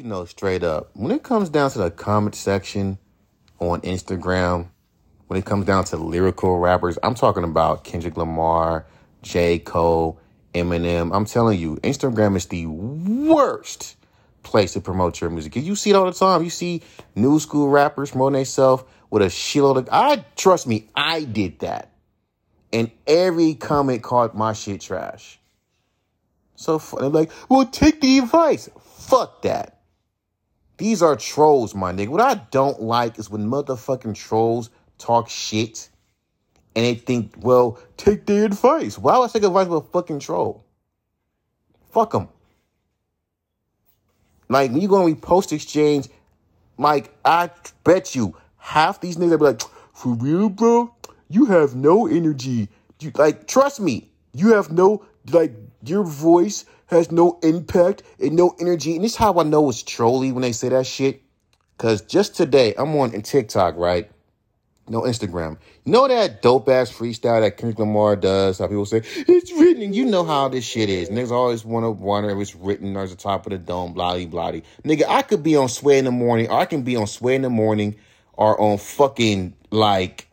you know straight up. When it comes down to the comment section on Instagram, when it comes down to lyrical rappers, I'm talking about Kendrick Lamar, J. Cole, Eminem. I'm telling you, Instagram is the worst place to promote your music. You see it all the time. You see new school rappers promoting themselves with a shitload of. I trust me, I did that, and every comment called my shit trash. So they're like, well, take the advice. Fuck that. These are trolls, my nigga. What I don't like is when motherfucking trolls talk shit and they think, well, take their advice. Why would I take advice from a fucking troll? Fuck them. Like, when you go on repost exchange, like, I bet you half these niggas be like, for real, bro? You have no energy. You, like, trust me, you have no, like, your voice has no impact and no energy. And this is how I know it's trolly when they say that shit. Cause just today, I'm on TikTok, right? No Instagram. You know that dope ass freestyle that Kendrick Lamar does? How people say, it's written. You know how this shit is. Niggas always want to wonder if it's written or it's the top of the dome, blah, blah, blah. Nigga, I could be on Sway in the morning, or I can be on Sway in the morning, or on fucking, like,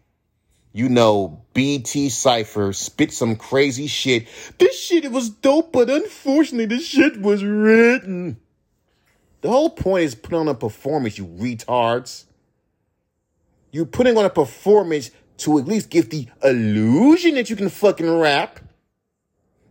you know, BT Cypher spit some crazy shit. This shit it was dope, but unfortunately, the shit was written. The whole point is put on a performance, you retards. You're putting on a performance to at least give the illusion that you can fucking rap.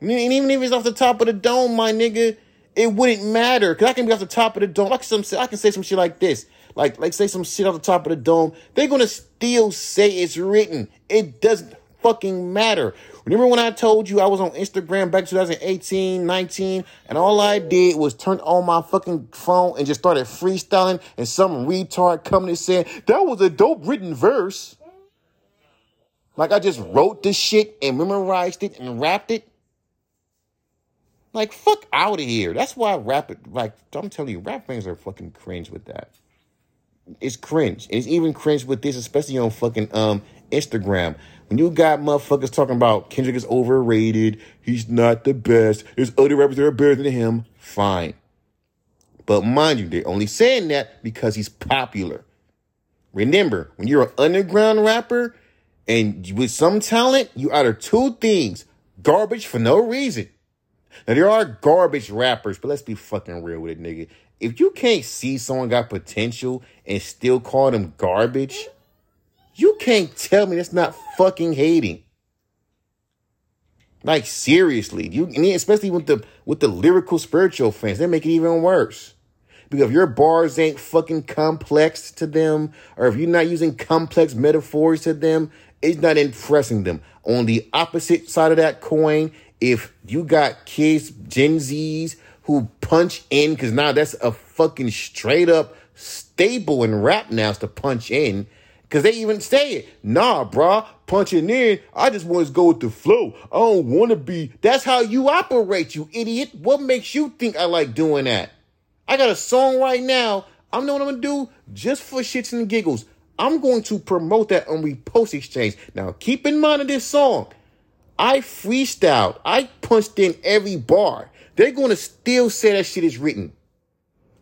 And even if it's off the top of the dome, my nigga, it wouldn't matter. Cause I can be off the top of the dome. I can, I can say some shit like this like like say some shit off the top of the dome, they're gonna still say it's written. It doesn't fucking matter. Remember when I told you I was on Instagram back 2018, 19, and all I did was turn on my fucking phone and just started freestyling, and some retard coming and saying that was a dope written verse. Like I just wrote this shit and memorized it and rapped it. Like fuck out of here. That's why rap it. Like I'm telling you, rap fans are fucking cringe with that it's cringe. It's even cringe with this, especially on fucking um Instagram. When you got motherfuckers talking about Kendrick is overrated, he's not the best, there's other rappers that are better than him, fine. But mind you, they're only saying that because he's popular. Remember, when you're an underground rapper and with some talent, you utter two things garbage for no reason. Now, there are garbage rappers, but let's be fucking real with it, nigga if you can't see someone got potential and still call them garbage, you can't tell me that's not fucking hating. Like seriously, you especially with the with the lyrical spiritual fans, they make it even worse. Because if your bars ain't fucking complex to them, or if you're not using complex metaphors to them, it's not impressing them. On the opposite side of that coin, if you got kids, Gen Zs who punch in because now that's a fucking straight up staple in rap now is to punch in. Cause they even say it. Nah, brah, punching in. I just want to go with the flow. I don't want to be. That's how you operate, you idiot. What makes you think I like doing that? I got a song right now. I know what I'm gonna do just for shits and giggles. I'm going to promote that on Repost Exchange. Now, keep in mind of this song. I freestyled. I punched in every bar they're going to still say that shit is written.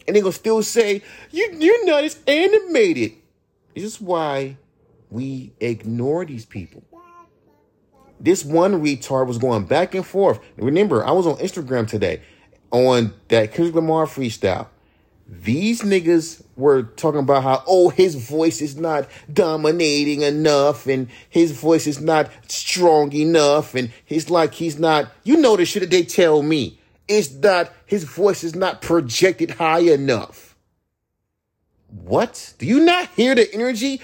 And they're going to still say, you, you're not as animated. This is why we ignore these people. This one retard was going back and forth. Remember, I was on Instagram today on that Kendrick Lamar freestyle. These niggas were talking about how, oh, his voice is not dominating enough and his voice is not strong enough and he's like, he's not, you know the shit that they tell me. It's that his voice is not projected high enough. What? Do you not hear the energy?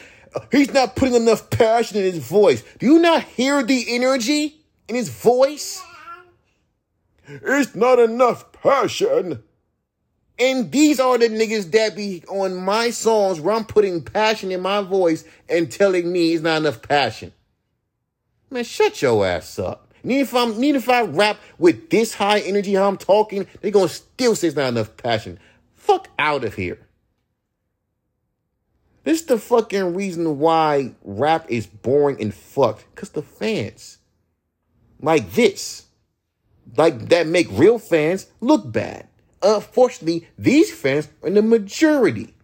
He's not putting enough passion in his voice. Do you not hear the energy in his voice? It's not enough passion. And these are the niggas that be on my songs where I'm putting passion in my voice and telling me it's not enough passion. Man, shut your ass up. Need if I'm need if I rap with this high energy how I'm talking, they gonna still say it's not enough passion. Fuck out of here. This is the fucking reason why rap is boring and fucked. Cause the fans like this, like that make real fans look bad. unfortunately, these fans are in the majority.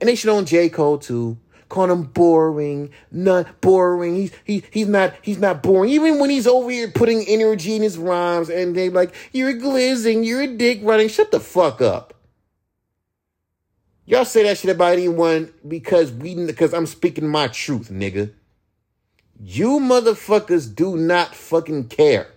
And they shit on J. Cole too. Calling him boring, not boring. He's he, he's not he's not boring. Even when he's over here putting energy in his rhymes and they like, you're glizzing, you're a dick running. Shut the fuck up. Y'all say that shit about anyone because we because I'm speaking my truth, nigga. You motherfuckers do not fucking care.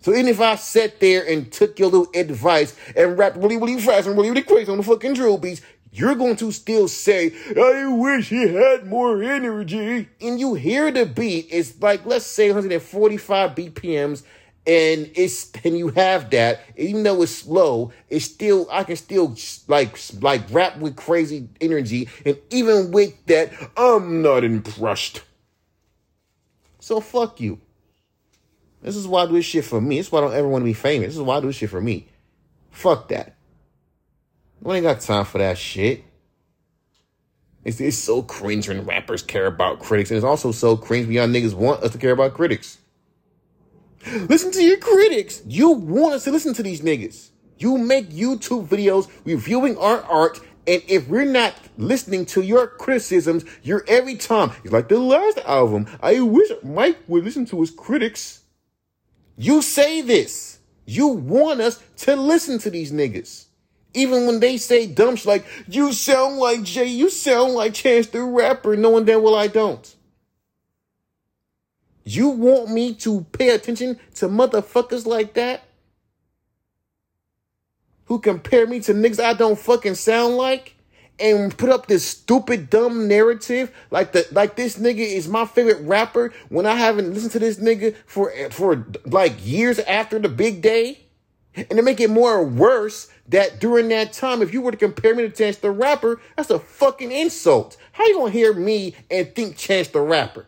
So even if I sat there and took your little advice and rapped really, really fast and really, really crazy on the fucking drill beats, you're going to still say, I wish he had more energy. And you hear the beat, it's like, let's say 145 BPMs, and it's and you have that, even though it's slow, it's still I can still like like rap with crazy energy, and even with that, I'm not impressed. So fuck you. This is why I do this shit for me. This is why I don't ever want to be famous. This is why I do this shit for me. Fuck that. We ain't got time for that shit. It's, it's so cringe when rappers care about critics, and it's also so cringe when y'all niggas want us to care about critics. Listen to your critics. You want us to listen to these niggas. You make YouTube videos reviewing our art, and if we're not listening to your criticisms, you're every time. It's like the last album. I wish Mike would listen to his critics. You say this. You want us to listen to these niggas. Even when they say dumb shit like, you sound like Jay, you sound like Chance the Rapper, knowing damn well I don't. You want me to pay attention to motherfuckers like that? Who compare me to niggas I don't fucking sound like? And put up this stupid dumb narrative like the like this nigga is my favorite rapper when I haven't listened to this nigga for for like years after the big day? And to make it more worse, that during that time, if you were to compare me to Chance the Rapper, that's a fucking insult. How you gonna hear me and think Chance the Rapper?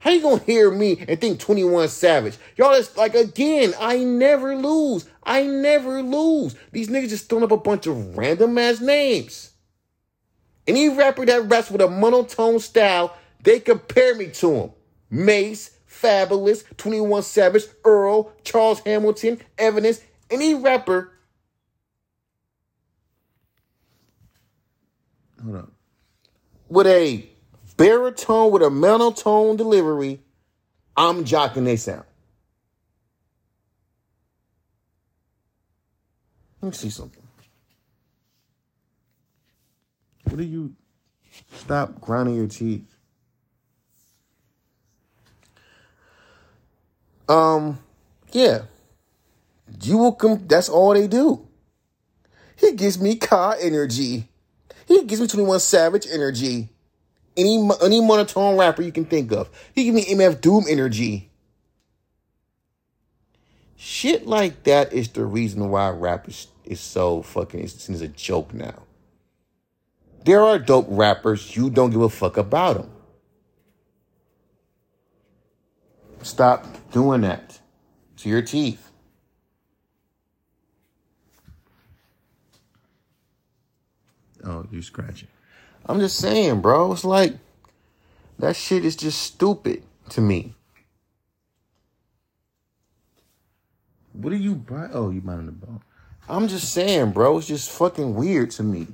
How you gonna hear me and think 21 Savage? Y'all it's like again, I never lose. I never lose. These niggas just throwing up a bunch of random ass names. Any rapper that raps with a monotone style, they compare me to him. Mase, Fabolous, 21 Savage, Earl, Charles Hamilton, Evidence, any rapper. Hold up. With a baritone with a monotone delivery, I'm jocking they sound. Let me see something. What do you stop grinding your teeth? Um, yeah. You will come. That's all they do. He gives me car energy. He gives me 21 Savage energy. Any any monotone rapper you can think of. He gives me MF Doom energy. Shit like that is the reason why rap is, is so fucking it's a joke now. There are dope rappers, you don't give a fuck about them. Stop doing that to your teeth. Oh, you scratching. I'm just saying, bro. It's like that shit is just stupid to me. What are you buy? Oh, you buying the ball. I'm just saying, bro. It's just fucking weird to me.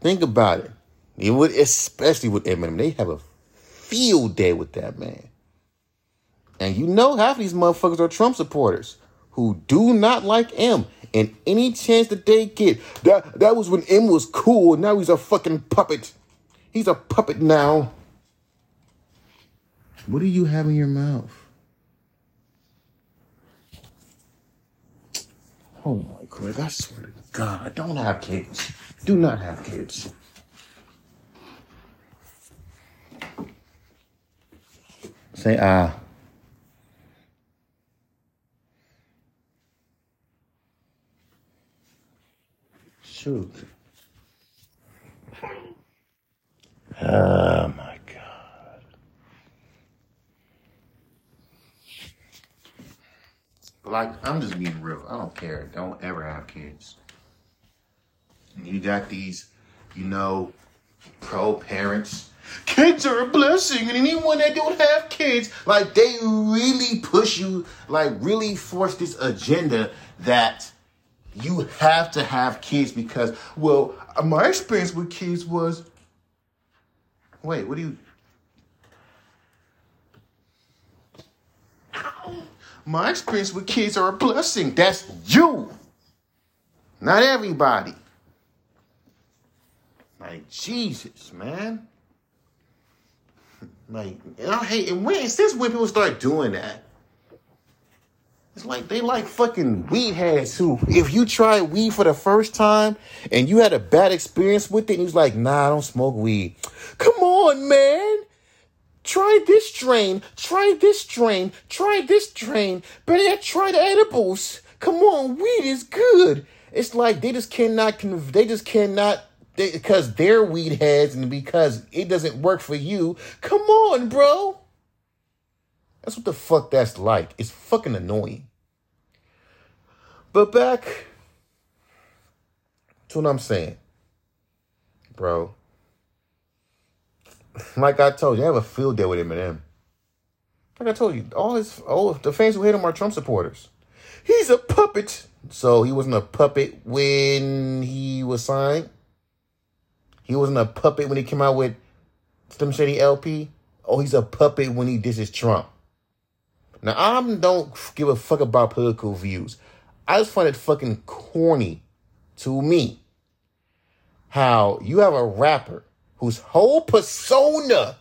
Think about it. It would, especially with Eminem, they have a field day with that man. And you know half these motherfuckers are Trump supporters who do not like Em. And any chance that they get, that that was when Em was cool. Now he's a fucking puppet. He's a puppet now. What do you have in your mouth? Oh my god, I swear to God, don't have kids. Do not have kids. Say ah. Shoot. Oh my God. Like, I'm just being real. I don't care. Don't ever have kids. You got these, you know, pro parents Kids are a blessing, and anyone that don't have kids, like they really push you, like really force this agenda that you have to have kids because, well, my experience with kids was. Wait, what do you? My experience with kids are a blessing. That's you, not everybody. Like Jesus, man. Like I hate and when since when people start doing that, it's like they like fucking weed heads who, if you try weed for the first time and you had a bad experience with it, and you was like, nah, I don't smoke weed. Come on, man. Try this strain, try this strain, try this strain. Better yet, try the edibles. Come on, weed is good. It's like they just cannot, they just cannot because they're weed heads and because it doesn't work for you. Come on, bro. That's what the fuck that's like. It's fucking annoying. But back to what I'm saying, bro. Like I told you, I have a field day with Eminem. Like I told you, all his all the fans who hate him are Trump supporters. He's a puppet. So he wasn't a puppet when he was signed. He wasn't a puppet when he came out with Slim Shady LP. Oh, he's a puppet when he disses Trump. Now, I don't give a fuck about political views. I just find it fucking corny to me how you have a rapper whose whole persona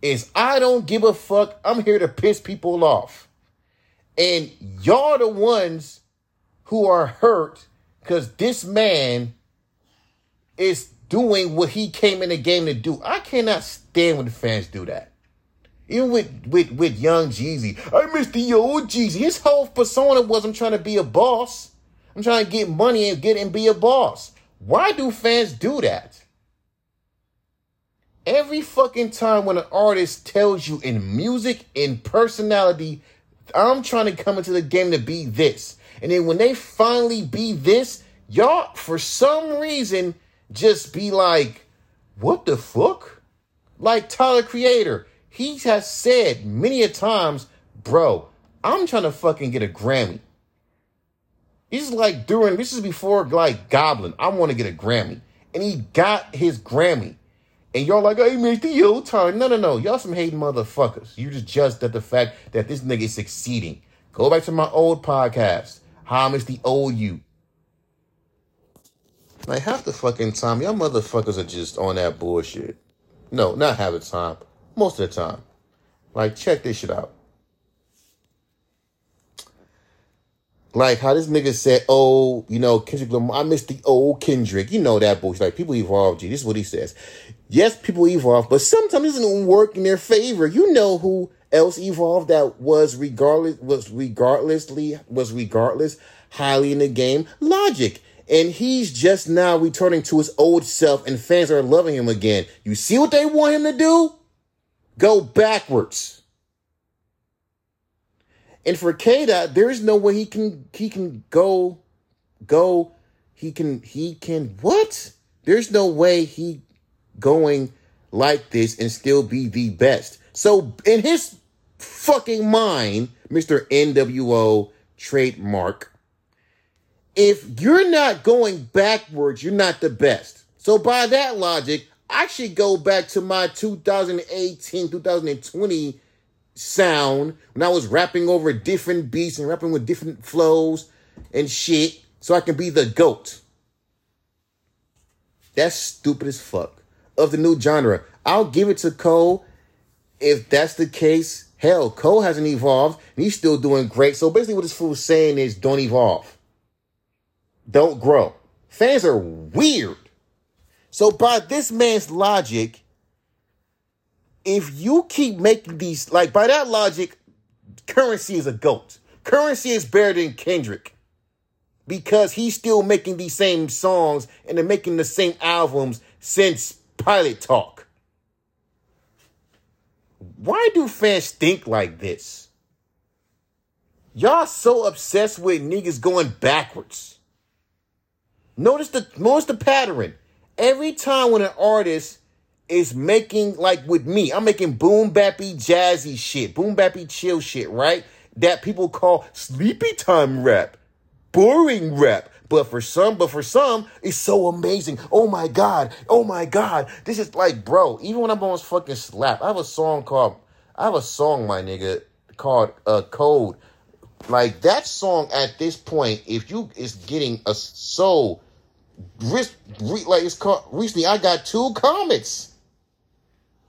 is I don't give a fuck. I'm here to piss people off. And y'all the ones who are hurt because this man is doing what he came in the game to do. I cannot stand when the fans do that. Even with with with young Jeezy, I miss the old Jeezy. His whole persona was I'm trying to be a boss. I'm trying to get money and get and be a boss. Why do fans do that? Every fucking time when an artist tells you in music, in personality, I'm trying to come into the game to be this. And then when they finally be this, y'all, for some reason, just be like, what the fuck? Like Tyler Creator, he has said many a times, bro, I'm trying to fucking get a Grammy. He's like during this is before like Goblin. I want to get a Grammy. And he got his Grammy. And y'all like, hey man, the old time. No, no, no. Y'all some hating motherfuckers. You just judged at the fact that this nigga is succeeding. Go back to my old podcast. How much the old you? Like half the fucking time, y'all motherfuckers are just on that bullshit. No, not half the time. Most of the time. Like, check this shit out. Like how this nigga said, oh, you know, Kendrick Lamar, I miss the old Kendrick. You know that bullshit. Like people evolve, G. This is what he says. Yes, people evolve, but sometimes it doesn't work in their favor. You know who else evolved that was regardless was regardlessly was regardless highly in the game? Logic. And he's just now returning to his old self, and fans are loving him again. You see what they want him to do? Go backwards. And for Kada, there is no way he can he can go go he can he can what? There's no way he going like this and still be the best. So in his fucking mind, Mr. NWO trademark if you're not going backwards, you're not the best. So by that logic, I should go back to my 2018, 2020 sound when I was rapping over different beats and rapping with different flows and shit so I can be the GOAT. That's stupid as fuck. Of the new genre. I'll give it to Cole if that's the case. Hell, Cole hasn't evolved and he's still doing great. So basically, what this fool's saying is don't evolve don't grow. Fans are weird. So, by this man's logic, if you keep making these, like, by that logic, currency is a goat. Currency is better than Kendrick because he's still making these same songs and they're making the same albums since Pilot Talk. Why do fans think like this? Y'all so obsessed with niggas going backwards. Notice the notice the pattern. Every time when an artist is making like with me, I'm making boom bappy jazzy shit, boom bappy chill shit, right? That people call sleepy time rap, boring rap. But for some, but for some, it's so amazing. Oh my god, oh my god. This is like, bro, even when I'm on fucking slap, I have a song called I have a song, my nigga, called uh Code. Like that song at this point, if you is getting a so like it's called recently I got two comments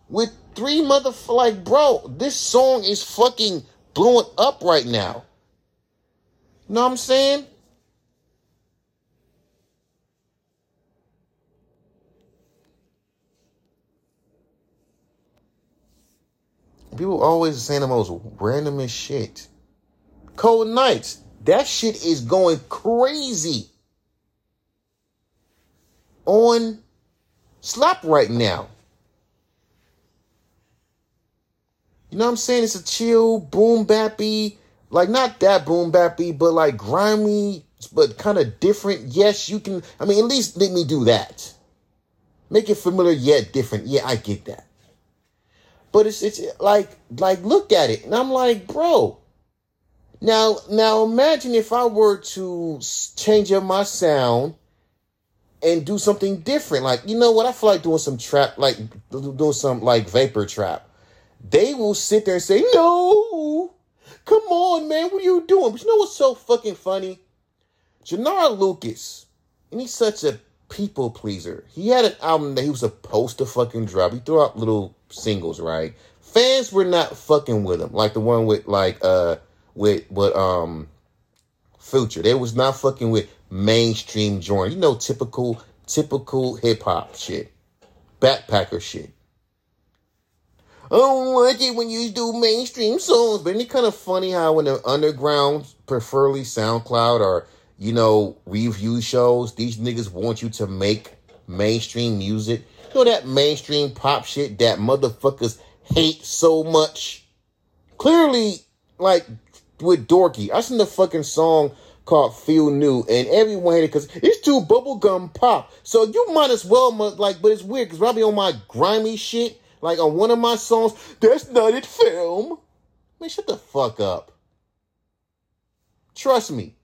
with three mother like bro, this song is fucking blowing up right now. Know what I'm saying? People always saying the most randomest shit. Cold nights. That shit is going crazy on slap right now. You know what I'm saying? It's a chill, boom bappy, like not that boom bappy, but like grimy, but kind of different. Yes, you can. I mean, at least let me do that. Make it familiar yet different. Yeah, I get that. But it's it's like like look at it, and I'm like, bro. Now now imagine if I were to change up my sound and do something different. Like you know what? I feel like doing some trap, like doing some like vapor trap they will sit there and say, No, come on, man, what are you doing? But you know what's so fucking funny? Joyner Lucas, and he's such a people pleaser. He had an album that he was supposed to fucking drop. He threw out little singles, right? Fans were not fucking with him, like the one with like uh with with um Future. They was not fucking with mainstream joint. You know, typical typical hip hop shit, backpacker shit. I don't like it when you do mainstream songs, but it's kind of funny how when the underground, preferably SoundCloud or you know review shows, these niggas want you to make mainstream music. You know that mainstream pop shit that motherfuckers hate so much. Clearly, like with Dorky, I seen the fucking song called Feel New, and everyone hated because it's too bubblegum pop. So you might as well, like, but it's weird because be on my grimy shit like on one of my songs, that's not it film. Man, shut the fuck up. Trust me.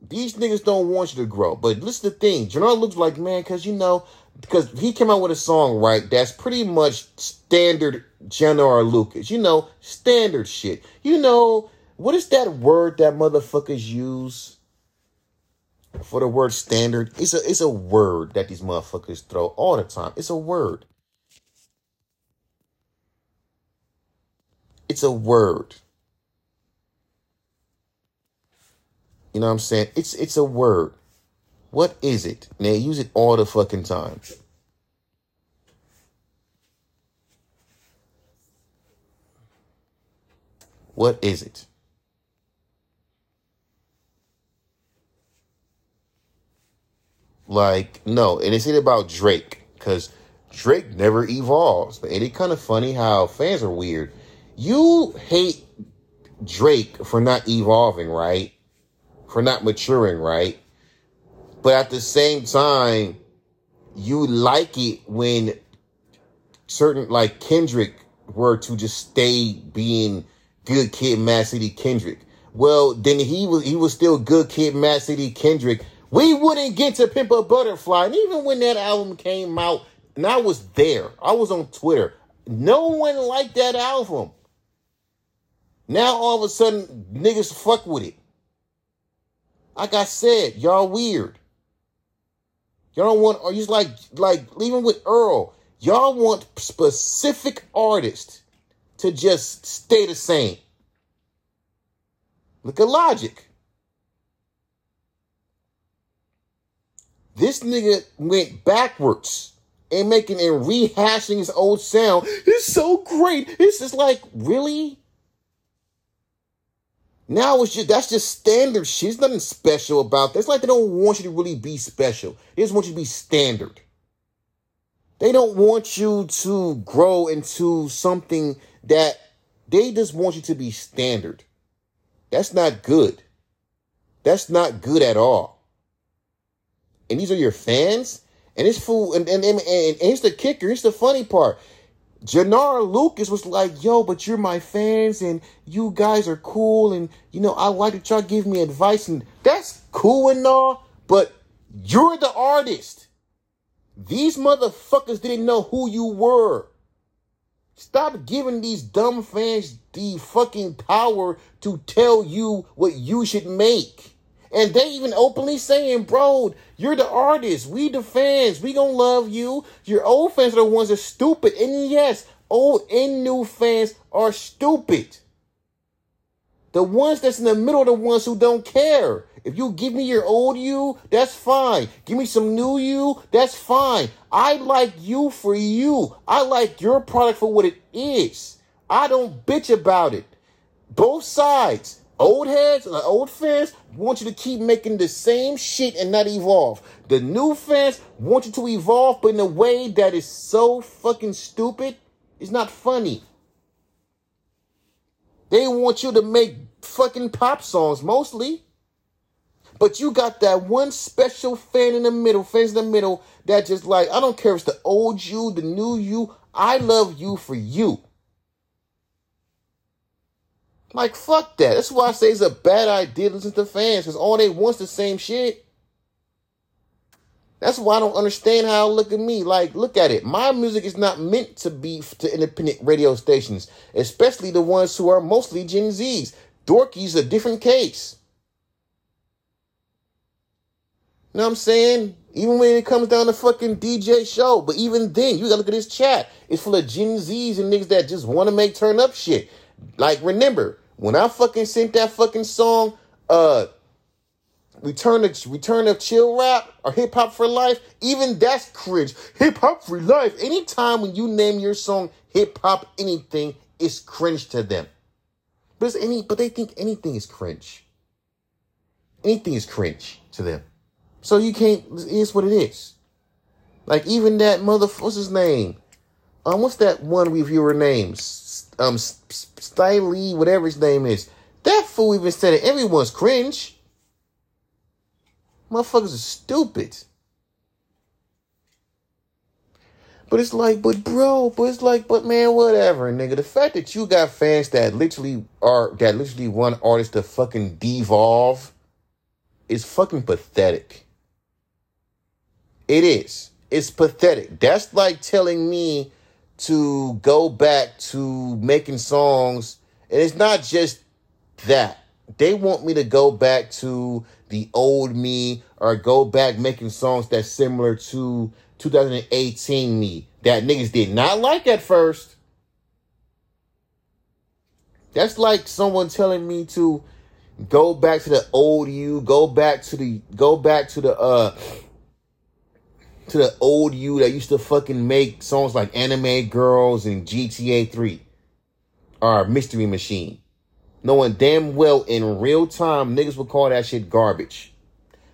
These niggas don't want you to grow. But listen to the thing. Joyner looks like, man, because you know, because he came out with a song, right, that's pretty much standard Joyner Lucas. You know, standard shit. You know, what is that word that motherfuckers use? For the word standard, it's a it's a word that these motherfuckers throw all the time. It's a word. It's a word. You know what I'm saying? It's it's a word. What is it? And they use it all the fucking time. What is it? Like, no, and it's it about Drake, because Drake never evolves. And it's kind of funny how fans are weird you hate Drake for not evolving, right? For not maturing, right? But at the same time, you like it when certain like Kendrick were to just stay being good kid Mad City Kendrick. Well, then he was he was still good kid Mad City Kendrick. We wouldn't get to Pimp a Butterfly. And even when that album came out, and I was there, I was on Twitter. No one liked that album. Now all of a sudden, niggas fuck with it. Like I said, y'all weird. Y'all don't want, or you like, like, even with Earl, y'all want specific artists to just stay the same. Look at Logic. This nigga went backwards and making and rehashing his old sound. It's so great. It's just like, really? Now it's just that's just standard shit. There's nothing special about that. It's like they don't want you to really be special. They just want you to be standard. They don't want you to grow into something that they just want you to be standard. That's not good. That's not good at all. And these are your fans, And this fool, and, and, and, and here's the kicker, here's the funny part. Joyner Lucas was like, yo, but you're my fans and you guys are cool and you know, I like that y'all give me advice and that's cool and all, but you're the artist. These motherfuckers didn't know who you were. Stop giving these dumb fans the fucking power to tell you what you should make. And they even openly saying, bro, you're the artist. We the fans. We gonna love you. Your old fans are the ones that are stupid. And yes, old and new fans are stupid. The ones that's in the middle are the ones who don't care. If you give me your old you, that's fine. Give me some new you, that's fine. I like you for you. I like your product for what it is. I don't bitch about it. Both sides, old heads and old fans, want you to keep making the same shit and not evolve. The new fans want you to evolve, but in a way that is so fucking stupid, it's not funny. They want you to make fucking pop songs mostly. But you got that one special fan in the middle, fans in the middle, that just like, I don't care if it's the old you, the new you, I love you for you. Like, fuck that. That's why I say it's a bad idea to listen to fans, because all they want's the same shit. That's why I don't understand how look at me. Like, look at it. My music is not meant to be to independent radio stations, especially the ones who are mostly Gen Zs. Dorky's a different case. You know what I'm saying? Even when it comes down to fucking DJ show, but even then, you gotta look at this chat. It's full of Gen Zs and niggas that just want to make turn up shit. Like, remember when I fucking sent that fucking song, uh, Return to Return of Chill Rap or Hip Hop for Life, even that's cringe. Hip Hop for Life. Anytime when you name your song hip hop anything, it's cringe to them. But it's any, but they think anything is cringe. Anything is cringe to them. So you can't. It's what it is. Like even that mother. What's his name? Um, what's that one reviewer name? Um, Stiley, whatever his name is. That fool even said it. Everyone's cringe. Motherfuckers are stupid. But it's like, but bro, but it's like, but man, whatever, nigga. The fact that you got fans that literally are that literally want artists to fucking devolve is fucking pathetic. It is. It's pathetic. That's like telling me to go back to making songs. And it's not just that. They want me to go back to the old me or go back making songs that's similar to 2018 me that niggas did not like at first. That's like someone telling me to go back to the old you, go back to the go back to the uh to the old you that used to fucking make songs like Anime Girls and GTA 3 or Mystery Machine. Knowing damn well in real time niggas would call that shit garbage.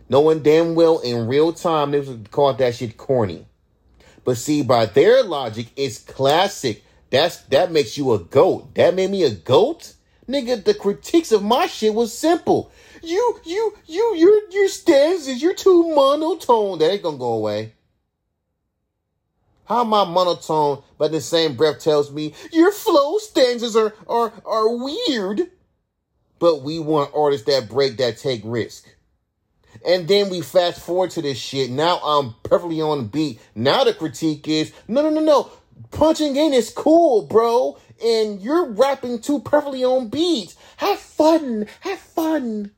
Knowing damn well in real time niggas would call that shit corny. But see, by their logic, it's classic. That's that makes you a goat. That made me a goat? Nigga, the critiques of my shit was simple. You, you, you, your, your stanzas, you're too monotone. That ain't gonna go away. How I monotone, but in the same breath tells me your flow stanzas are, are, are weird? But we want artists that break, that take risk. And then we fast forward to this shit. Now I'm perfectly on beat. Now the critique is, no, no, no, no. Punching in is cool, bro. And you're rapping too perfectly on beats. Have fun. Have fun.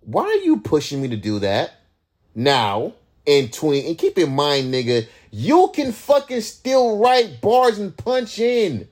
Why are you pushing me to do that? Now, and 20. And keep in mind, nigga, you can fucking still write bars and punch in.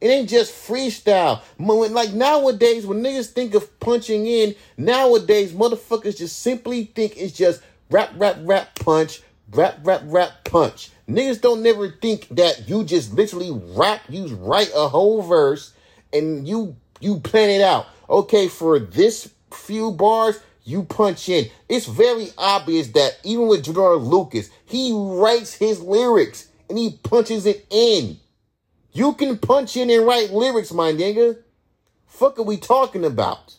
It ain't just freestyle. Like nowadays, when niggas think of punching in, nowadays, motherfuckers just simply think it's just rap, rap, rap, punch, rap, rap, rap, punch. Niggas don't never think that you just literally rap, you write a whole verse and you you plan it out. Okay, for this few bars, you punch in. It's very obvious that even with Joyner Lucas, he writes his lyrics and he punches it in. You can punch in and write lyrics, my nigga. Fuck are we talking about?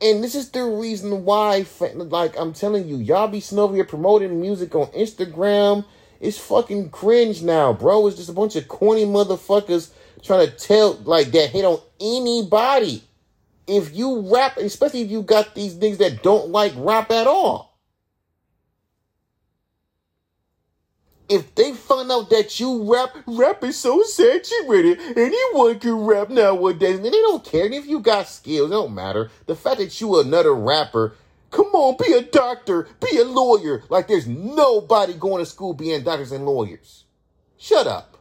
And this is the reason why, like I'm telling you, y'all be here promoting music on Instagram. It's fucking cringe now, bro. It's just a bunch of corny motherfuckers trying to tell like that hit on anybody. If you rap, especially if you got these niggas that don't like rap at all. if they find out that you rap, rap is so saturated, anyone can rap nowadays, and they don't care. And if you got skills, it don't matter. The fact that you another rapper, come on, be a doctor, be a lawyer. Like there's nobody going to school being doctors and lawyers. Shut up.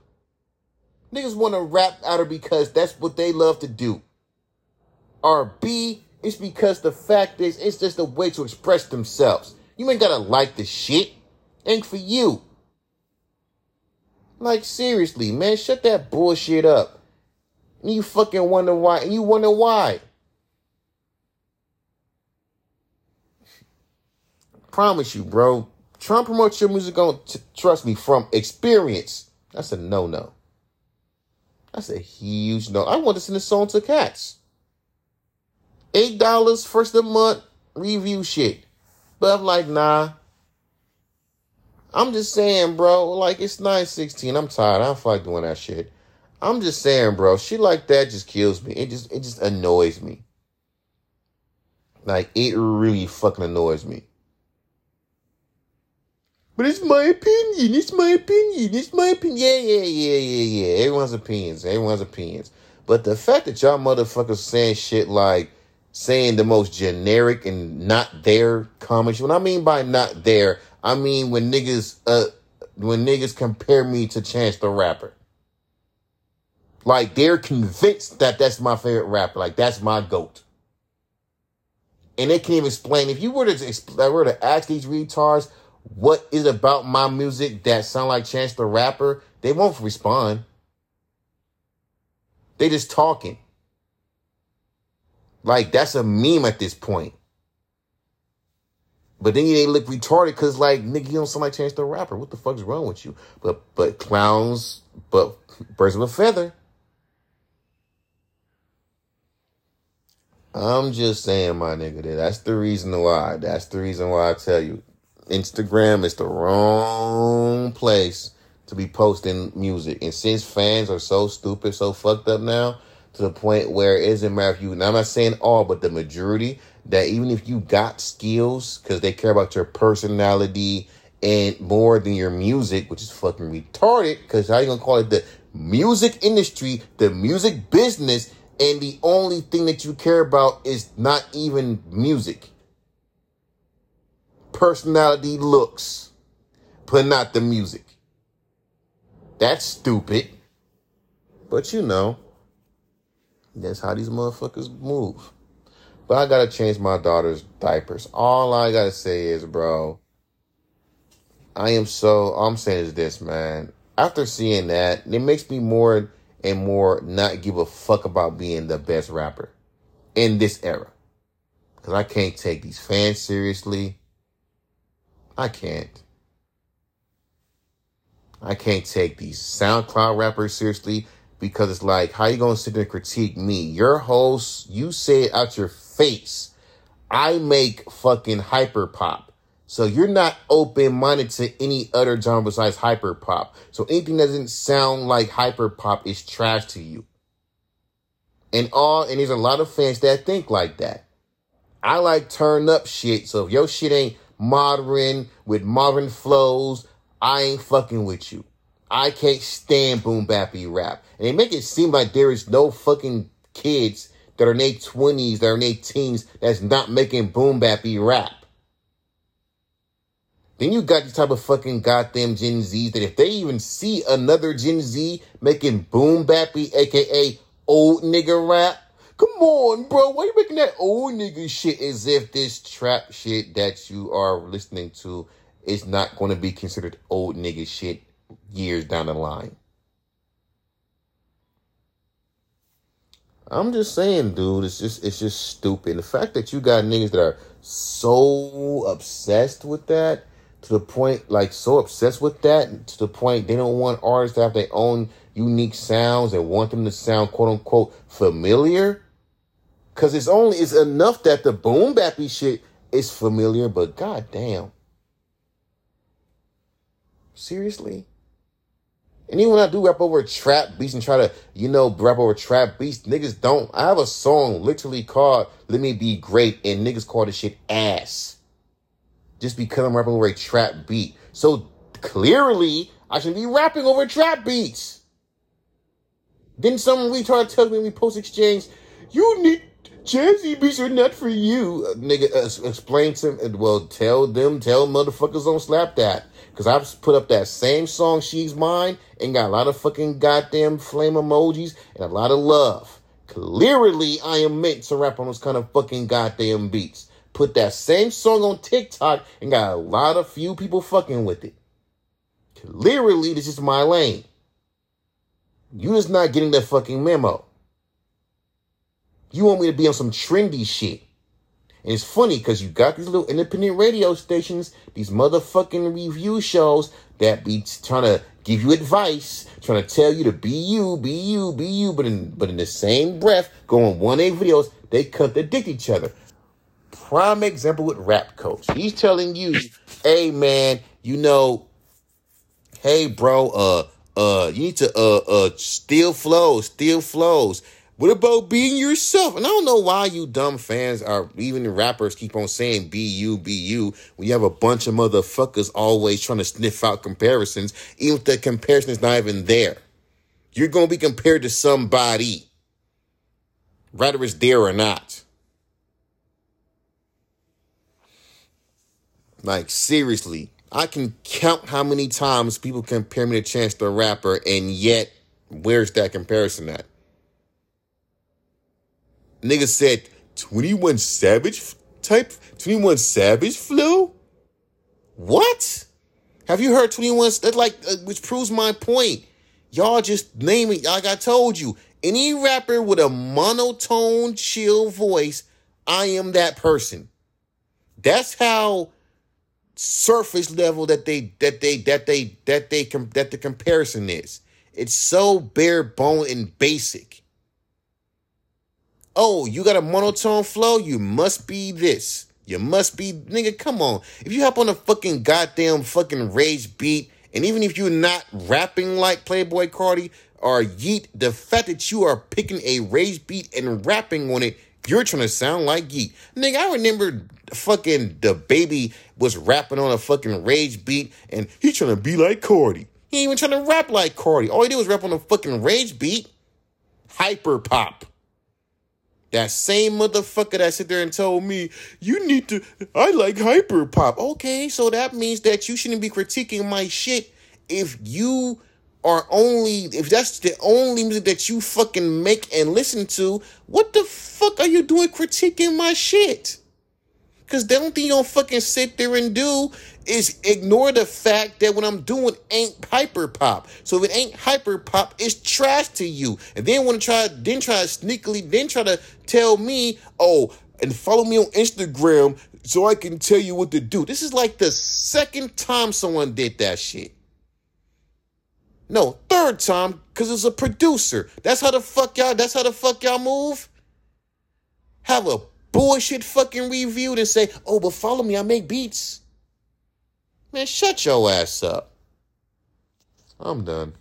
Niggas want to rap out of because that's what they love to do. Or B, it's because the fact is, it's just a way to express themselves. You ain't gotta like the shit. Ain't for you. Like seriously, man, shut that bullshit up. You fucking wonder why. and You wonder why. Promise you, bro. Try and promote your music on. T- trust me, from experience, that's a no no. That's a huge no. I want to send a song to cats. Eight dollars first of the month review shit, but I'm like, nah. I'm just saying, bro, like it's 916. I'm tired. I don't feel like doing that shit. I'm just saying, bro, shit like that just kills me. It just it just annoys me. Like it really fucking annoys me. But it's my opinion. It's my opinion. It's my opinion. Yeah, yeah, yeah, yeah, yeah. Everyone's opinions. Everyone's opinions. But the fact that y'all motherfuckers saying shit like saying the most generic and not their comments. What I mean by not there, I mean when niggas uh when niggas compare me to Chance the Rapper. Like they're convinced that that's my favorite rapper. Like that's my goat. And they can't even explain. If you were to if were to ask these retards what is about my music that sound like Chance the Rapper, they won't respond. They just talking. Like that's a meme at this point. But then they look retarded because like nigga, you don't sound like Chance the Rapper. What the fuck's wrong with you? But but clowns, but birds of a feather. I'm just saying, my nigga, that that's the reason why. That's the reason why I tell you, Instagram is the wrong place to be posting music. And since fans are so stupid, so fucked up now, to the point where it doesn't matter if you. and I'm not saying all, but the majority that even if you got skills, because they care about your personality and more than your music, which is fucking retarded. Because how you gonna call it the music industry, the music business, and the only thing that you care about is not even music, personality, looks, but not the music. That's stupid. But you know, that's how these motherfuckers move. But I gotta change my daughter's diapers. All I gotta say is, bro, I am so, all I'm saying is this, man. After seeing that, it makes me more and more not give a fuck about being the best rapper in this era. Cause I can't take these fans seriously. I can't. I can't take these SoundCloud rappers seriously because it's like, how you gonna sit there and critique me? Your host, you say it out your face. I make fucking hyper pop. So you're not open minded to any other genre besides hyper pop. So anything that doesn't sound like hyper pop is trash to you. And all and there's a lot of fans that think like that. I like turn up shit. So if your shit ain't modern with modern flows, I ain't fucking with you. I can't stand boom bappy rap. And they make it seem like there is no fucking kids that are in their 20s, that are in their teens, that's not making boom bappy rap. Then you got these type of fucking goddamn Gen Zs that if they even see another Gen Z making boom bappy, aka old nigga rap, come on, bro, why you making that old nigga shit as if this trap shit that you are listening to is not going to be considered old nigga shit years down the line? I'm just saying, dude, it's just it's just stupid. The fact that you got niggas that are so obsessed with that to the point, like so obsessed with that to the point they don't want artists to have their own unique sounds and want them to sound quote unquote familiar. Cause it's only it's enough that the boom bappy shit is familiar, but goddamn. Seriously? And even when I do rap over trap beats and try to, you know, rap over trap beats, niggas don't. I have a song literally called Let Me Be Great, and niggas call this shit ass. Just because I'm rapping over a trap beat. So clearly, I should be rapping over trap beats. Then some retard tells me when we post exchange, you need jazzy beats are not for you. Nigga, uh, explain to them. Well, tell them, tell motherfuckers don't slap that. Cause I've put up that same song, She's Mine, and got a lot of fucking goddamn flame emojis and a lot of love. Clearly, I am meant to rap on those kind of fucking goddamn beats. Put that same song on TikTok and got a lot of few people fucking with it. Clearly, this is my lane. You just not getting that fucking memo. You want me to be on some trendy shit. And it's funny because you got these little independent radio stations, these motherfucking review shows that be trying to give you advice, trying to tell you to be you, be you, be you, but in but in the same breath, going one A videos, they contradict each other. Prime example with Rap Coach. He's telling you, hey man, you know, hey bro, uh uh, you need to uh uh steal flows, steal flows. What about being yourself? And I don't know why you dumb fans are even rappers keep on saying be you, be you. When you have a bunch of motherfuckers always trying to sniff out comparisons, even if the comparison is not even there. You're gonna be compared to somebody. Whether it's there or not. Like seriously, I can count how many times people compare me to Chance the Rapper, and yet where's that comparison at? Nigga said 21 Savage type, 21 Savage flu? What? Have you heard 21? That like, uh, which proves my point. Y'all just name it. Like I told you, any rapper with a monotone, chill voice, I am that person. That's how surface level that they that they that they that they that the comparison is. It's so bare bone and basic. Oh, you got a monotone flow? You must be this. You must be, nigga, come on. If you hop on a fucking goddamn fucking rage beat, and even if you're not rapping like Playboy Carti or Yeat, the fact that you are picking a rage beat and rapping on it, you're trying to sound like Yeat. Nigga, I remember fucking DaBaby was rapping on a fucking rage beat, and he trying to be like Carti. He ain't even trying to rap like Carti. All he did was rap on a fucking rage beat. Hyper pop. That same motherfucker that sit there and told me, you need to, I like hyper pop. Okay, so that means that you shouldn't be critiquing my shit if you are only, if that's the only music that you fucking make and listen to, what the fuck are you doing critiquing my shit? Because the only thing you don't fucking sit there and do is ignore the fact that what I'm doing ain't hyper pop. So if it ain't hyper pop, it's trash to you. And then want to try, then try to sneakily, then try to tell me, oh, and follow me on Instagram so I can tell you what to do. This is like the second time someone did that shit. No, third time, because it's a producer. That's how the fuck y'all, that's how the fuck y'all move. Have a bullshit fucking review and say, oh, but follow me, I make beats. Man, shut your ass up. I'm done.